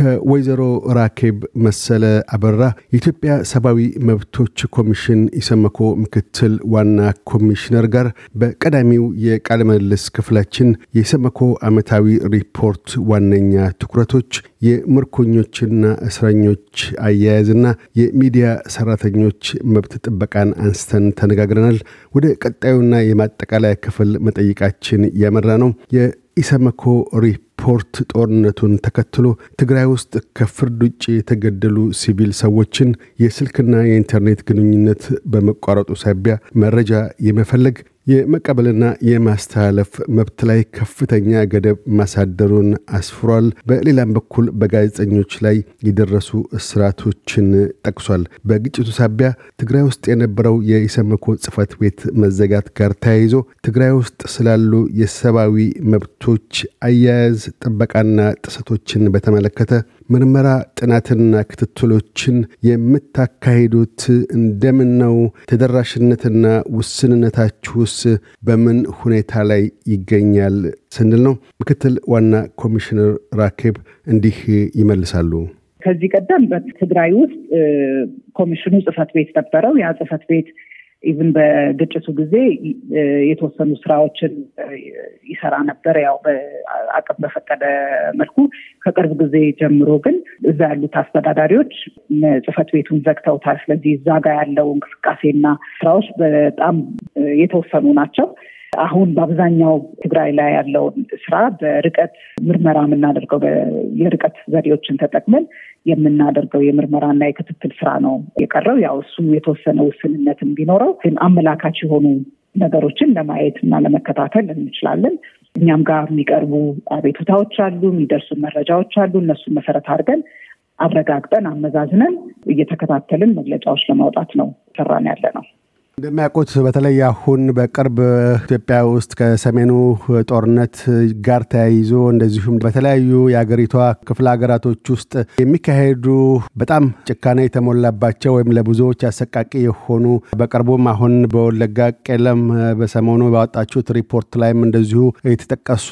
ከወይዘሮ ራኬብ መሰለ አበራ የኢትዮጵያ ሰብአዊ መብቶች ኮሚሽን ኢሰመኮ ምክትል ዋና ኮሚሽነር ጋር በቀዳሚው የቃለ ምልልስ ክፍላችን የኢሰመኮ ዓመታዊ ሪፖርት ዋነኛ ትኩረቶች፣ የምርኮኞችና እስረኞች አያያዝና የሚዲያ ሰራተኞች መብት ጥበቃን አንስተን ተነጋግረናል። ወደ ቀጣዩና የማጠቃለያ ክፍል መጠይቃችን ያመራ ነው የኢሰመኮ ሪፖርት ጦርነቱን ተከትሎ ትግራይ ውስጥ ከፍርድ ውጭ የተገደሉ ሲቪል ሰዎችን የስልክና የኢንተርኔት ግንኙነት በመቋረጡ ሳቢያ መረጃ የመፈለግ የመቀበልና የማስተላለፍ መብት ላይ ከፍተኛ ገደብ ማሳደሩን አስፍሯል። በሌላም በኩል በጋዜጠኞች ላይ የደረሱ እስራቶችን ጠቅሷል። በግጭቱ ሳቢያ ትግራይ ውስጥ የነበረው የኢሰመኮ ጽህፈት ቤት መዘጋት ጋር ተያይዞ ትግራይ ውስጥ ስላሉ የሰብአዊ መብቶች አያያዝ ጥበቃና ጥሰቶችን በተመለከተ ምርመራ ጥናትና ክትትሎችን የምታካሂዱት እንደምን ነው? ተደራሽነትና ውስንነታችሁስ በምን ሁኔታ ላይ ይገኛል ስንል ነው። ምክትል ዋና ኮሚሽነር ራኬብ እንዲህ ይመልሳሉ። ከዚህ ቀደም በትግራይ ውስጥ ኮሚሽኑ ጽህፈት ቤት ነበረው። ያ ጽህፈት ቤት even በግጭቱ ጊዜ የተወሰኑ ስራዎችን ይሰራ ነበር፣ ያው አቅም በፈቀደ መልኩ። ከቅርብ ጊዜ ጀምሮ ግን እዛ ያሉት አስተዳዳሪዎች ጽህፈት ቤቱን ዘግተውታል። ስለዚህ እዛ ጋር ያለው እንቅስቃሴና ስራዎች በጣም የተወሰኑ ናቸው። አሁን በአብዛኛው ትግራይ ላይ ያለውን ስራ በርቀት ምርመራ የምናደርገው የርቀት ዘዴዎችን ተጠቅመን የምናደርገው የምርመራና የክትትል ስራ ነው የቀረው። ያው እሱ የተወሰነ ውስንነትም ቢኖረው ግን አመላካች የሆኑ ነገሮችን ለማየት እና ለመከታተል እንችላለን። እኛም ጋር የሚቀርቡ አቤቱታዎች አሉ፣ የሚደርሱ መረጃዎች አሉ። እነሱን መሰረት አድርገን አረጋግጠን አመዛዝነን እየተከታተልን መግለጫዎች ለማውጣት ነው ሰራን ያለ ነው። እንደሚያውቁት በተለይ አሁን በቅርብ ኢትዮጵያ ውስጥ ከሰሜኑ ጦርነት ጋር ተያይዞ እንደዚሁም በተለያዩ የአገሪቷ ክፍለ ሀገራቶች ውስጥ የሚካሄዱ በጣም ጭካኔ የተሞላባቸው ወይም ለብዙዎች አሰቃቂ የሆኑ በቅርቡም አሁን በወለጋ ቄለም በሰሞኑ ባወጣችሁት ሪፖርት ላይም እንደዚሁ የተጠቀሱ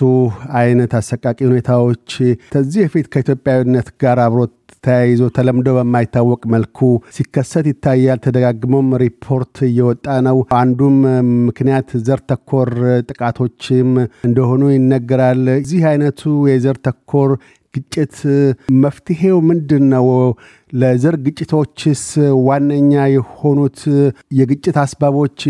አይነት አሰቃቂ ሁኔታዎች ከዚህ በፊት ከኢትዮጵያዊነት ጋር አብሮት ተያይዞ ተለምዶ በማይታወቅ መልኩ ሲከሰት ይታያል። ተደጋግሞም ሪፖርት እየወጣ ነው። አንዱም ምክንያት ዘር ተኮር ጥቃቶችም እንደሆኑ ይነገራል። እዚህ አይነቱ የዘር ተኮር ግጭት መፍትሄው ምንድን ነው? ለዘር ግጭቶችስ ዋነኛ የሆኑት የግጭት አስባቦች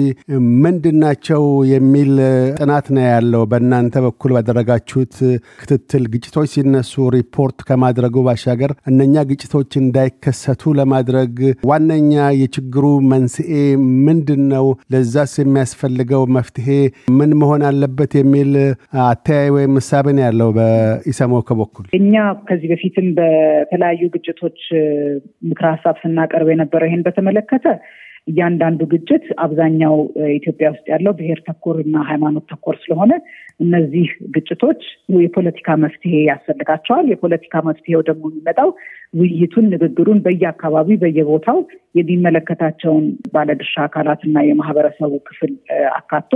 ምንድናቸው? የሚል ጥናት ነው ያለው። በእናንተ በኩል ባደረጋችሁት ክትትል ግጭቶች ሲነሱ ሪፖርት ከማድረጉ ባሻገር እነኛ ግጭቶች እንዳይከሰቱ ለማድረግ ዋነኛ የችግሩ መንስኤ ምንድን ነው? ለዛስ የሚያስፈልገው መፍትሄ ምን መሆን አለበት? የሚል አተያይ ወይም ነው ያለው በኢሰመኮ በኩል። እኛ ከዚህ በፊትም በተለያዩ ግጭቶች ምክረ ሀሳብ ስናቀርብ የነበረው ይህን በተመለከተ እያንዳንዱ ግጭት አብዛኛው ኢትዮጵያ ውስጥ ያለው ብሔር ተኮር እና ሃይማኖት ተኮር ስለሆነ እነዚህ ግጭቶች የፖለቲካ መፍትሄ ያስፈልጋቸዋል። የፖለቲካ መፍትሄው ደግሞ የሚመጣው ውይይቱን፣ ንግግሩን በየአካባቢው በየቦታው የሚመለከታቸውን ባለድርሻ አካላት እና የማህበረሰቡ ክፍል አካቶ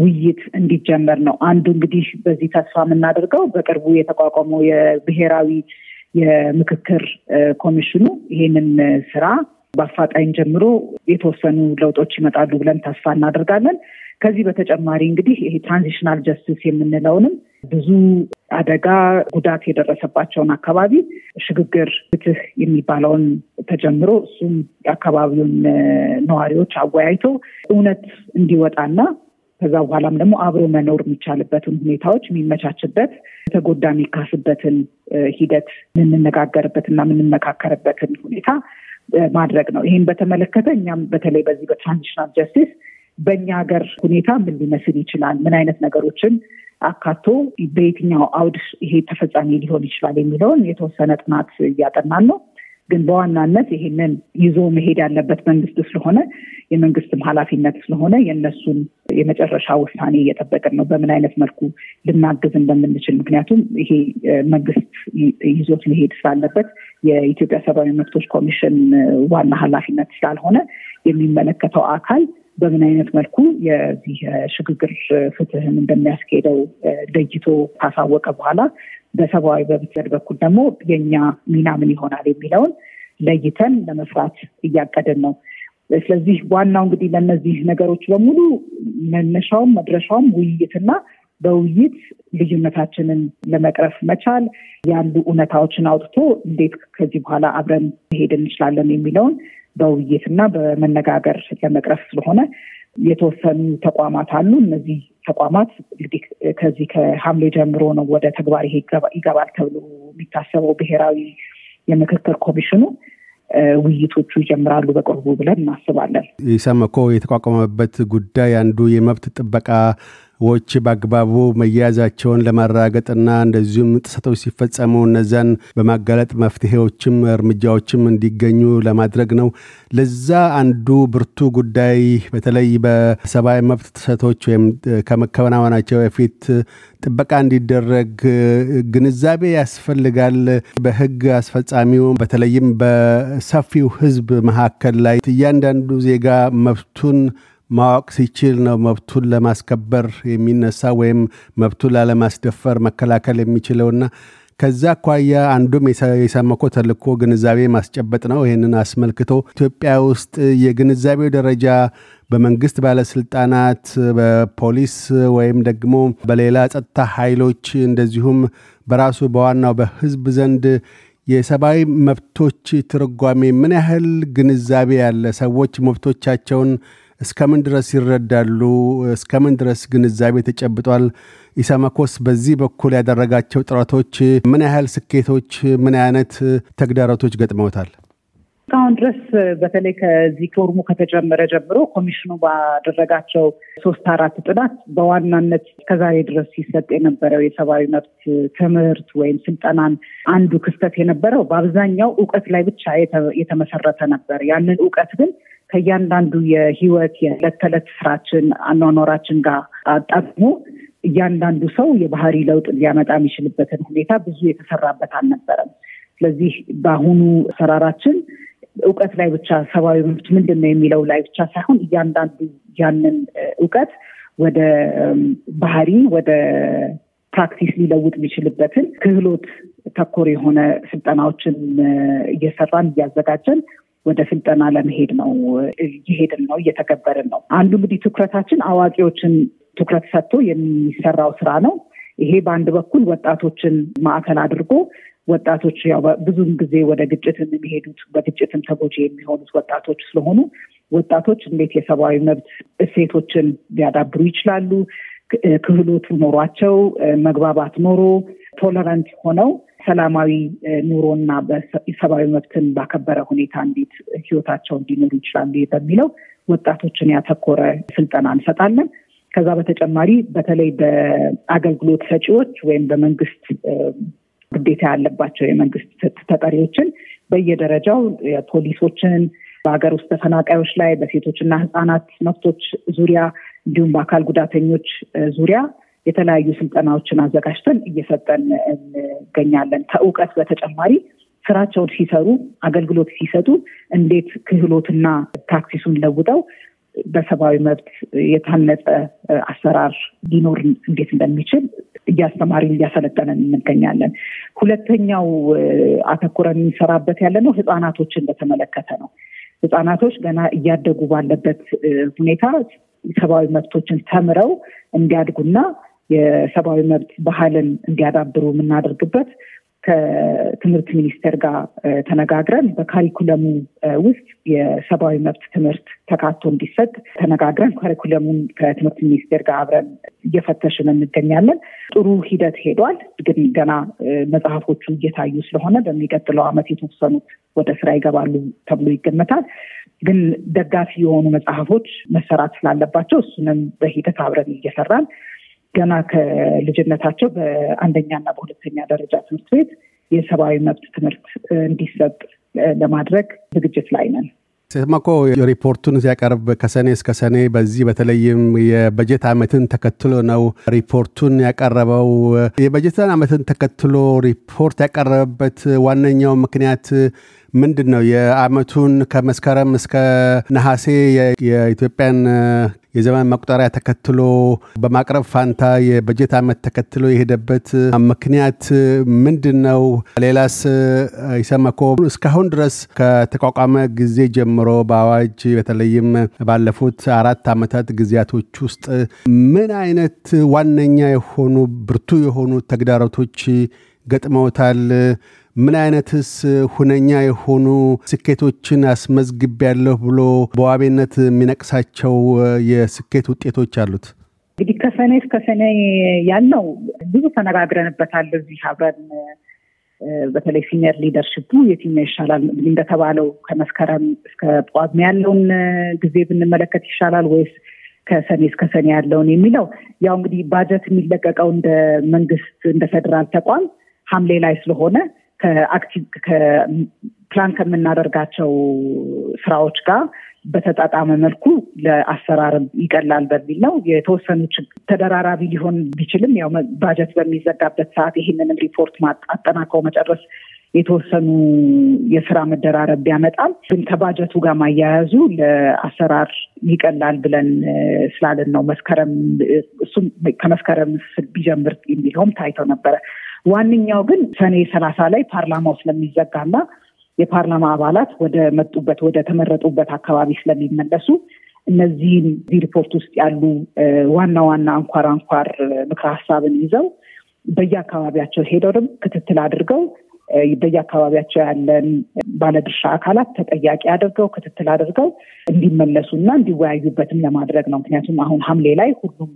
ውይይት እንዲጀመር ነው። አንዱ እንግዲህ በዚህ ተስፋ የምናደርገው በቅርቡ የተቋቋመው የብሔራዊ የምክክር ኮሚሽኑ ይሄንን ስራ በአፋጣኝ ጀምሮ የተወሰኑ ለውጦች ይመጣሉ ብለን ተስፋ እናደርጋለን። ከዚህ በተጨማሪ እንግዲህ ይሄ transitional justice የምንለውንም ብዙ አደጋ ጉዳት የደረሰባቸውን አካባቢ ሽግግር ፍትህ የሚባለውን ተጀምሮ እሱም የአካባቢውን ነዋሪዎች አወያይቶ እውነት እንዲወጣና ከዛ በኋላም ደግሞ አብሮ መኖር የሚቻልበትን ሁኔታዎች የሚመቻችበት የተጎዳ የሚካስበትን ሂደት የምንነጋገርበትና የምንመካከርበትን ሁኔታ ማድረግ ነው። ይህን በተመለከተ እኛም በተለይ በዚህ በ transitional justice በእኛ ሀገር ሁኔታ ምን ሊመስል ይችላል፣ ምን አይነት ነገሮችን አካቶ በየትኛው አውድ ይሄ ተፈጻሚ ሊሆን ይችላል የሚለውን የተወሰነ ጥናት እያጠናን ነው። ግን በዋናነት ይሄንን ይዞ መሄድ ያለበት መንግስት ስለሆነ የመንግስትም ኃላፊነት ስለሆነ የእነሱን የመጨረሻ ውሳኔ እየጠበቅን ነው፣ በምን አይነት መልኩ ልናግዝ እንደምንችል። ምክንያቱም ይሄ መንግስት ይዞት መሄድ ስላለበት የኢትዮጵያ ሰብአዊ መብቶች ኮሚሽን ዋና ኃላፊነት ስላልሆነ የሚመለከተው አካል በምን አይነት መልኩ የዚህ የሽግግር ፍትህን እንደሚያስኬደው ለይቶ ካሳወቀ በኋላ በሰብአዊ መብት በኩል ደግሞ የኛ ሚና ምን ይሆናል የሚለውን ለይተን ለመስራት እያቀድን ነው። ስለዚህ ዋናው እንግዲህ ለእነዚህ ነገሮች በሙሉ መነሻውም መድረሻውም ውይይትና በውይይት ልዩነታችንን ለመቅረፍ መቻል ያሉ እውነታዎችን አውጥቶ እንዴት ከዚህ በኋላ አብረን መሄድ እንችላለን የሚለውን በውይይትና በመነጋገር ለመቅረፍ ስለሆነ የተወሰኑ ተቋማት አሉ። እነዚህ ተቋማት እንግዲህ ከዚህ ከሐምሌ ጀምሮ ነው ወደ ተግባር ይሄ ይገባል ተብሎ የሚታሰበው ብሔራዊ የምክክር ኮሚሽኑ ውይይቶቹ ይጀምራሉ በቅርቡ ብለን እናስባለን። ኢሰመኮ የተቋቋመበት ጉዳይ አንዱ የመብት ጥበቃ ዎች በአግባቡ መያያዛቸውን ለማረጋገጥና እንደዚሁም ጥሰቶች ሲፈጸሙ እነዛን በማጋለጥ መፍትሄዎችም እርምጃዎችም እንዲገኙ ለማድረግ ነው። ለዛ አንዱ ብርቱ ጉዳይ በተለይ በሰብአዊ መብት ጥሰቶች ወይም ከመከናወናቸው በፊት ጥበቃ እንዲደረግ ግንዛቤ ያስፈልጋል። በህግ አስፈጻሚው በተለይም በሰፊው ህዝብ መካከል ላይ እያንዳንዱ ዜጋ መብቱን ማወቅ ሲችል ነው መብቱን ለማስከበር የሚነሳ ወይም መብቱን ላለማስደፈር መከላከል የሚችለውና ከዛ አኳያ አንዱም የሰመኮ ተልኮ ግንዛቤ ማስጨበጥ ነው። ይህንን አስመልክቶ ኢትዮጵያ ውስጥ የግንዛቤው ደረጃ በመንግስት ባለስልጣናት፣ በፖሊስ ወይም ደግሞ በሌላ ጸጥታ ኃይሎች እንደዚሁም በራሱ በዋናው በህዝብ ዘንድ የሰብአዊ መብቶች ትርጓሜ ምን ያህል ግንዛቤ ያለ ሰዎች መብቶቻቸውን እስከምን ድረስ ይረዳሉ? እስከምን ድረስ ግንዛቤ ተጨብጧል? ኢሰመኮስ በዚህ በኩል ያደረጋቸው ጥረቶች ምን ያህል ስኬቶች፣ ምን አይነት ተግዳሮቶች ገጥመውታል? እስካሁን ድረስ በተለይ ከዚህ ፎርሙ ከተጀመረ ጀምሮ ኮሚሽኑ ባደረጋቸው ሶስት አራት ጥናት በዋናነት እስከዛሬ ድረስ ሲሰጥ የነበረው የሰብአዊ መብት ትምህርት ወይም ስልጠናን አንዱ ክስተት የነበረው በአብዛኛው እውቀት ላይ ብቻ የተመሰረተ ነበር። ያንን እውቀት ግን ከእያንዳንዱ የህይወት የዕለት ተዕለት ስራችን አኗኗራችን ጋር አጣጥሞ እያንዳንዱ ሰው የባህሪ ለውጥ ሊያመጣ የሚችልበትን ሁኔታ ብዙ የተሰራበት አልነበረም። ስለዚህ በአሁኑ አሰራራችን እውቀት ላይ ብቻ ሰብአዊ መብት ምንድን ነው የሚለው ላይ ብቻ ሳይሆን እያንዳንዱ ያንን እውቀት ወደ ባህሪ ወደ practice ሊለውጥ የሚችልበትን ክህሎት ተኮር የሆነ ስልጠናዎችን እየሰራን እያዘጋጀን ወደ ስልጠና ለመሄድ ነው እየሄድን ነው እየተገበርን ነው። አንዱ እንግዲህ ትኩረታችን አዋቂዎችን ትኩረት ሰጥቶ የሚሰራው ስራ ነው። ይሄ በአንድ በኩል ወጣቶችን ማዕከል አድርጎ ወጣቶች ያው ብዙን ጊዜ ወደ ግጭትም የሚሄዱት በግጭትም ተጎጂ የሚሆኑት ወጣቶች ስለሆኑ ወጣቶች እንዴት የሰብአዊ መብት እሴቶችን ሊያዳብሩ ይችላሉ፣ ክህሎቱ ኖሯቸው መግባባት ኖሮ ቶለረንት ሆነው ሰላማዊ ኑሮና ሰብአዊ መብትን ባከበረ ሁኔታ እንዴት ህይወታቸው እንዲኖሩ ይችላሉ በሚለው ወጣቶችን ያተኮረ ስልጠና እንሰጣለን። ከዛ በተጨማሪ በተለይ በአገልግሎት ሰጪዎች ወይም በመንግስት ግዴታ ያለባቸው የመንግስት ተጠሪዎችን በየደረጃው ፖሊሶችን በሀገር ውስጥ ተፈናቃዮች ላይ በሴቶችና ህፃናት መብቶች ዙሪያ እንዲሁም በአካል ጉዳተኞች ዙሪያ የተለያዩ ስልጠናዎችን አዘጋጅተን እየሰጠን እንገኛለን። ከእውቀት በተጨማሪ ስራቸውን ሲሰሩ አገልግሎት ሲሰጡ እንዴት ክህሎትና practice ኡን ለውጠው በሰብአዊ መብት የታነጸ አሰራር ሊኖር እንዴት እንደሚችል እያስተማርን እያሰለጠነን እንገኛለን። ሁለተኛው አተኩረን የሚሰራበት ያለ ነው ህፃናቶችን በተመለከተ ነው። ህፃናቶች ገና እያደጉ ባለበት ሁኔታ ሰብአዊ መብቶችን ተምረው እንዲያድጉና የሰብአዊ መብት ባህልን እንዲያዳብሩ የምናደርግበት ከትምህርት ሚኒስቴር ጋር ተነጋግረን በካሪኩለሙ ውስጥ የሰብአዊ መብት ትምህርት ተካቶ እንዲሰጥ ተነጋግረን ካሪኩለሙን ከትምህርት ሚኒስቴር ጋር አብረን እየፈተሽን እንገኛለን። ጥሩ ሂደት ሄዷል። ግን ገና መጽሐፎቹ እየታዩ ስለሆነ በሚቀጥለው ዓመት የተወሰኑት ወደ ስራ ይገባሉ ተብሎ ይገመታል። ግን ደጋፊ የሆኑ መጽሐፎች መሰራት ስላለባቸው እሱንም በሂደት አብረን እየሰራን ገና ከልጅነታቸው በአንደኛና በሁለተኛ ደረጃ ትምህርት ቤት የሰብአዊ መብት ትምህርት እንዲሰጥ ለማድረግ ዝግጅት ላይ ነን። ሴትማኮ ሪፖርቱን ሲያቀርብ ከሰኔ እስከ ሰኔ በዚህ በተለይም የበጀት ዓመትን ተከትሎ ነው ሪፖርቱን ያቀረበው። የበጀትን ዓመትን ተከትሎ ሪፖርት ያቀረበበት ዋነኛው ምክንያት ምንድን ነው? የዓመቱን ከመስከረም እስከ ነሐሴ የኢትዮጵያን የዘመን መቁጠሪያ ተከትሎ በማቅረብ ፋንታ የበጀት ዓመት ተከትሎ የሄደበት ምክንያት ምንድን ነው? ሌላስ ኢሰመኮ እስካሁን ድረስ ከተቋቋመ ጊዜ ጀምሮ በአዋጅ በተለይም ባለፉት አራት ዓመታት ጊዜያቶች ውስጥ ምን አይነት ዋነኛ የሆኑ ብርቱ የሆኑ ተግዳሮቶች ገጥመውታል? ምን አይነትስ ሁነኛ የሆኑ ስኬቶችን አስመዝግቤያለሁ ብሎ በዋቤነት የሚነቅሳቸው የስኬት ውጤቶች አሉት? እንግዲህ ከሰኔ እስከ ሰኔ ያለው ብዙ ተነጋግረንበታል። እዚህ አብረን በተለይ ሲኒየር ሊደርሽፑ የትኛው ይሻላል እንደተባለው ከመስከረም እስከ ጳጉሜ ያለውን ጊዜ ብንመለከት ይሻላል ወይስ ከሰኔ እስከ ሰኔ ያለውን የሚለው ያው እንግዲህ ባጀት የሚለቀቀው እንደ መንግስት እንደ ፌዴራል ተቋም ሐምሌ ላይ ስለሆነ ፕላን ከምናደርጋቸው ስራዎች ጋር በተጣጣመ መልኩ ለአሰራር ይቀላል በሚል ነው። የተወሰኑ ተደራራቢ ሊሆን ቢችልም ያው ባጀት በሚዘጋበት ሰዓት ይህንንም ሪፖርት አጠናቀው መጨረስ የተወሰኑ የስራ መደራረብ ቢያመጣም ግን ከባጀቱ ጋር ማያያዙ ለአሰራር ይቀላል ብለን ስላለን ነው መስከረም እሱም ከመስከረም ቢጀምር የሚለውም ታይተው ነበረ። ዋነኛው ግን ሰኔ ሰላሳ ላይ ፓርላማው ስለሚዘጋና የፓርላማ አባላት ወደ መጡበት ወደ ተመረጡበት አካባቢ ስለሚመለሱ እነዚህም እዚህ ሪፖርት ውስጥ ያሉ ዋና ዋና አንኳር አንኳር ምክረ ሀሳብን ይዘው በየአካባቢያቸው ሄደው ክትትል አድርገው በየአካባቢያቸው ያለን ባለድርሻ አካላት ተጠያቂ አድርገው ክትትል አድርገው እንዲመለሱ እና እንዲወያዩበትም ለማድረግ ነው። ምክንያቱም አሁን ሐምሌ ላይ ሁሉም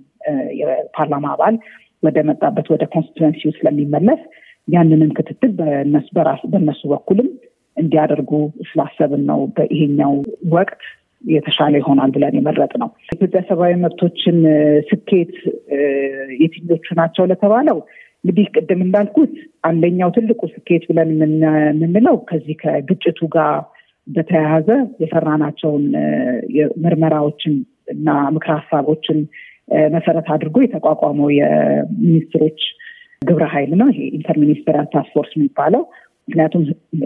የፓርላማ አባል ወደ መጣበት ወደ ኮንስቲትዌንሲው ስለሚመለስ ያንንም ክትትል በእነሱ በኩልም እንዲያደርጉ ስላሰብን ነው በይሄኛው ወቅት የተሻለ ይሆናል ብለን የመረጥ ነው። ኢትዮጵያ ሰብአዊ መብቶችን ስኬት የትኞቹ ናቸው ለተባለው እንግዲህ ቅድም እንዳልኩት አንደኛው ትልቁ ስኬት ብለን የምንለው ከዚህ ከግጭቱ ጋር በተያያዘ የሰራናቸውን ምርመራዎችን እና ምክረ ሀሳቦችን መሰረት አድርጎ የተቋቋመው የሚኒስትሮች ግብረ ኃይል ነው። ይሄ inter-ministerial task force የሚባለው ምክንያቱም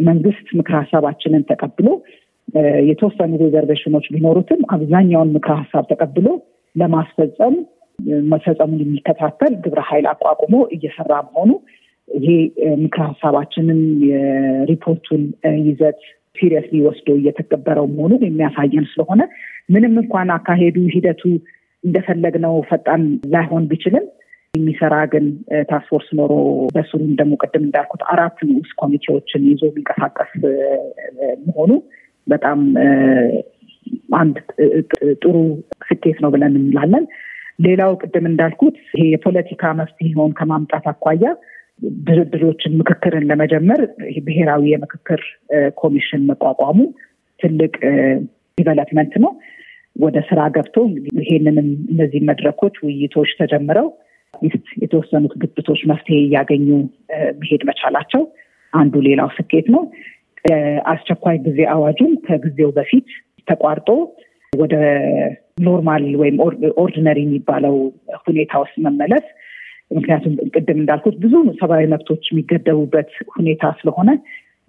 መንግስት ምክረ ሀሳባችንን ተቀብሎ የተወሰኑ reservation ኦች ቢኖሩትም አብዛኛውን ምክረ ሀሳብ ተቀብሎ ለማስፈጸም መፈጸሙን የሚከታተል ግብረ ኃይል አቋቁሞ እየሰራ መሆኑ ይሄ ምክረ ሀሳባችንን የሪፖርቱን ይዘት seriously ወስዶ እየተገበረው መሆኑን የሚያሳየን ስለሆነ ምንም እንኳን አካሄዱ ሂደቱ እንደፈለግነው ፈጣን ላይሆን ቢችልም የሚሰራ ግን task force ኖሮ በስሩም ደግሞ ቅድም እንዳልኩት አራት ንዑስ ኮሚቴዎችን ይዞ የሚንቀሳቀስ መሆኑ በጣም አንድ ጥሩ ስኬት ነው ብለን እንላለን። ሌላው ቅድም እንዳልኩት ይሄ የፖለቲካ መፍትሄውን ከማምጣት አኳያ ድርድሮችን፣ ምክክርን ለመጀመር ብሔራዊ የምክክር ኮሚሽን መቋቋሙ ትልቅ development ነው። ወደ ስራ ገብቶ ይሄንንም እነዚህ መድረኮች፣ ውይይቶች ተጀምረው at least የተወሰኑት ግጭቶች መፍትሄ እያገኙ መሄድ መቻላቸው አንዱ ሌላው ስኬት ነው። አስቸኳይ ጊዜ አዋጁም ከጊዜው በፊት ተቋርጦ ወደ normal ወይም ordinary የሚባለው ሁኔታ ውስጥ መመለስ ምክንያቱም ቅድም እንዳልኩት ብዙ ሰብአዊ መብቶች የሚገደቡበት ሁኔታ ስለሆነ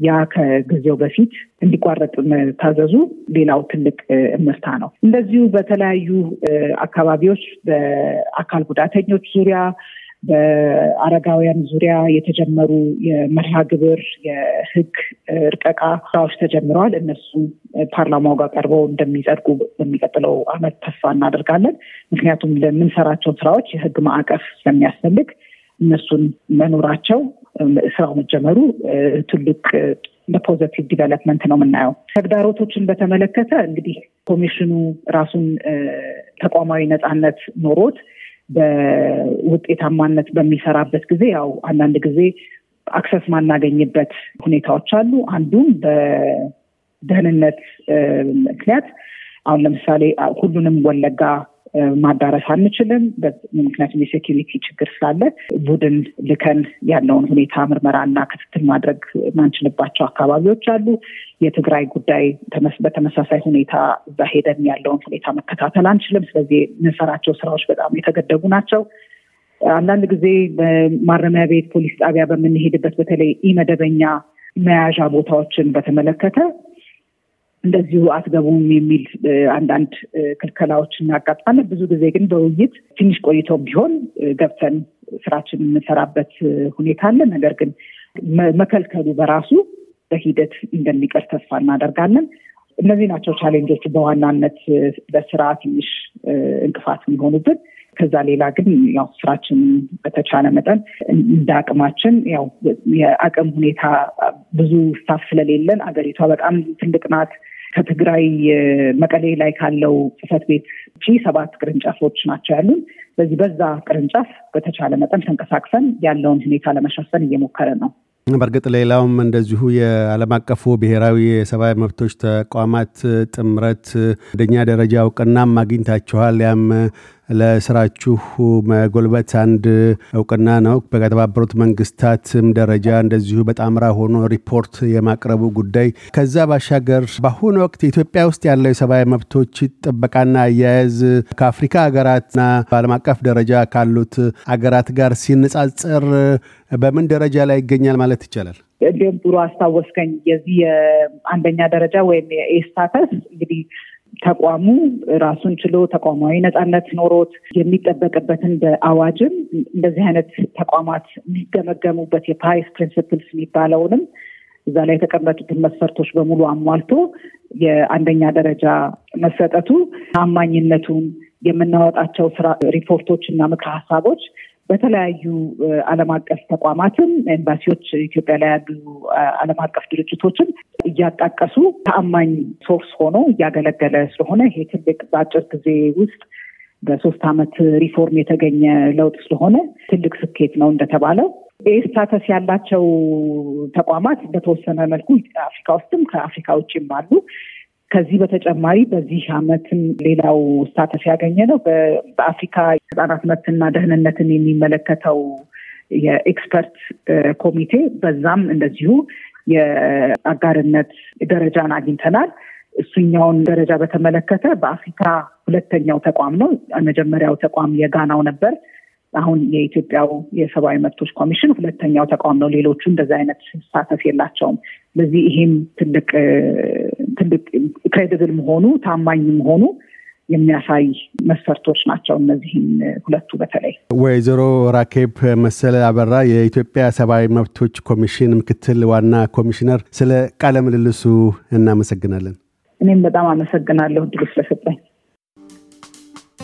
ያ ከጊዜው በፊት እንዲቋረጥ መታዘዙ ሌላው ትልቅ እምርታ ነው። እንደዚሁ በተለያዩ አካባቢዎች በአካል ጉዳተኞች ዙሪያ በአረጋውያን ዙሪያ የተጀመሩ የመርሃ ግብር የህግ እርቀቃ ስራዎች ተጀምረዋል። እነሱ ፓርላማው ጋር ቀርበው እንደሚጸድቁ በሚቀጥለው አመት ተስፋ እናደርጋለን። ምክንያቱም ለምንሰራቸው ስራዎች የህግ ማዕቀፍ ስለሚያስፈልግ እነሱን መኖራቸው ስራው መጀመሩ ትልቅ በ positive development ነው የምናየው። ተግዳሮቶችን በተመለከተ እንግዲህ ኮሚሽኑ ራሱን ተቋማዊ ነፃነት ኖሮት በውጤታማነት በሚሰራበት ጊዜ ያው አንዳንድ ጊዜ access ማናገኝበት ሁኔታዎች አሉ። አንዱም በደህንነት ምክንያት አሁን ለምሳሌ ሁሉንም ወለጋ ማዳረስ አንችልም። ምክንያቱም የ security ችግር ስላለ ቡድን ልከን ያለውን ሁኔታ ምርመራና ክትትል ማድረግ ማንችልባቸው አካባቢዎች አሉ። የትግራይ ጉዳይ በተመሳሳይ ሁኔታ እዛ ሄደን ያለውን ሁኔታ መከታተል አንችልም። ስለዚህ የምንሰራቸው ስራዎች በጣም የተገደቡ ናቸው። አንዳንድ ጊዜ በማረሚያ ቤት፣ ፖሊስ ጣቢያ በምንሄድበት በተለይ ኢመደበኛ መያዣ ቦታዎችን በተመለከተ እንደዚሁ አትገቡም የሚል አንዳንድ ክልከላዎች እናጋጥማለን። ብዙ ጊዜ ግን በውይይት ትንሽ ቆይተው ቢሆን ገብተን ስራችን የምንሰራበት ሁኔታ አለ። ነገር ግን መከልከሉ በራሱ በሂደት እንደሚቀር ተስፋ እናደርጋለን። እነዚህ ናቸው ቻሌንጆቹ በዋናነት በስራ ትንሽ እንቅፋት የሚሆኑብን። ከዛ ሌላ ግን ያው ስራችን በተቻለ መጠን እንደ አቅማችን ያው የአቅም ሁኔታ ብዙ ስታፍ ስለሌለን አገሪቷ በጣም ትልቅ ናት። ከትግራይ መቀሌ ላይ ካለው ጽህፈት ቤት ውጪ ሰባት ቅርንጫፎች ናቸው ያሉን። በዚህ በዛ ቅርንጫፍ በተቻለ መጠን ተንቀሳቅሰን ያለውን ሁኔታ ለመሸፈን እየሞከረ ነው። በእርግጥ ሌላውም እንደዚሁ የዓለም አቀፉ ብሔራዊ የሰብአዊ መብቶች ተቋማት ጥምረት አንደኛ ደረጃ እውቅናም አግኝታችኋል። ያም ለስራችሁ መጎልበት አንድ እውቅና ነው። በተባበሩት መንግስታትም ደረጃ እንደዚሁ በጣምራ ሆኖ ሪፖርት የማቅረቡ ጉዳይ። ከዛ ባሻገር በአሁኑ ወቅት ኢትዮጵያ ውስጥ ያለው የሰብአዊ መብቶች ጥበቃና አያያዝ ከአፍሪካ ሀገራትና በዓለም አቀፍ ደረጃ ካሉት አገራት ጋር ሲነጻጸር በምን ደረጃ ላይ ይገኛል ማለት ይቻላል? ጥሩ አስታወስከኝ። የዚህ የአንደኛ ደረጃ ወይም የ A status እንግዲህ ተቋሙ ራሱን ችሎ ተቋማዊ ነፃነት ኖሮት የሚጠበቅበትን በአዋጅም እንደዚህ አይነት ተቋማት የሚገመገሙበት የ Paris Principles የሚባለውንም እዛ ላይ የተቀመጡትን መስፈርቶች በሙሉ አሟልቶ የአንደኛ ደረጃ መሰጠቱ ታማኝነቱን የምናወጣቸው ስራ ሪፖርቶች እና ምክረ ሀሳቦች በተለያዩ ዓለም አቀፍ ተቋማትም ኤምባሲዎች ኢትዮጵያ ላይ ያሉ ዓለም አቀፍ ድርጅቶችን እያጣቀሱ ተአማኝ source ሆኖ እያገለገለ ስለሆነ ይሄ ትልቅ በአጭር ጊዜ ውስጥ በሶስት ዓመት ሪፎርም የተገኘ ለውጥ ስለሆነ ትልቅ ስኬት ነው እንደተባለው። status ያላቸው ተቋማት በተወሰነ መልኩ አፍሪካ ውስጥም ከአፍሪካ ውጭም አሉ። ከዚህ በተጨማሪ በዚህ ዓመትም ሌላው status ያገኘ ነው በአፍሪካ ህጻናት መብትና ደህንነትን የሚመለከተው የ expert ኮሚቴ በዛም እንደዚሁ የአጋርነት ደረጃን አግኝተናል። እሱኛውን ደረጃ በተመለከተ በአፍሪካ ሁለተኛው ተቋም ነው። መጀመሪያው ተቋም የጋናው ነበር። አሁን የኢትዮጵያው የሰብአዊ መብቶች ኮሚሽን ሁለተኛው ተቋም ነው። ሌሎቹ እንደዚህ አይነት status የላቸውም። ስለዚህ ይሄም ትልቅ ትልቅ credible መሆኑ ታማኝ መሆኑ የሚያሳይ መስፈርቶች ናቸው። እነዚህም ሁለቱ በተለይ ወይዘሮ ራኬብ መሰለ አበራ የኢትዮጵያ ሰብአዊ መብቶች ኮሚሽን ምክትል ዋና ኮሚሽነር፣ ስለ ቃለ ምልልሱ እናመሰግናለን። እኔም በጣም አመሰግናለሁ እድሉ ስለሰጠኝ።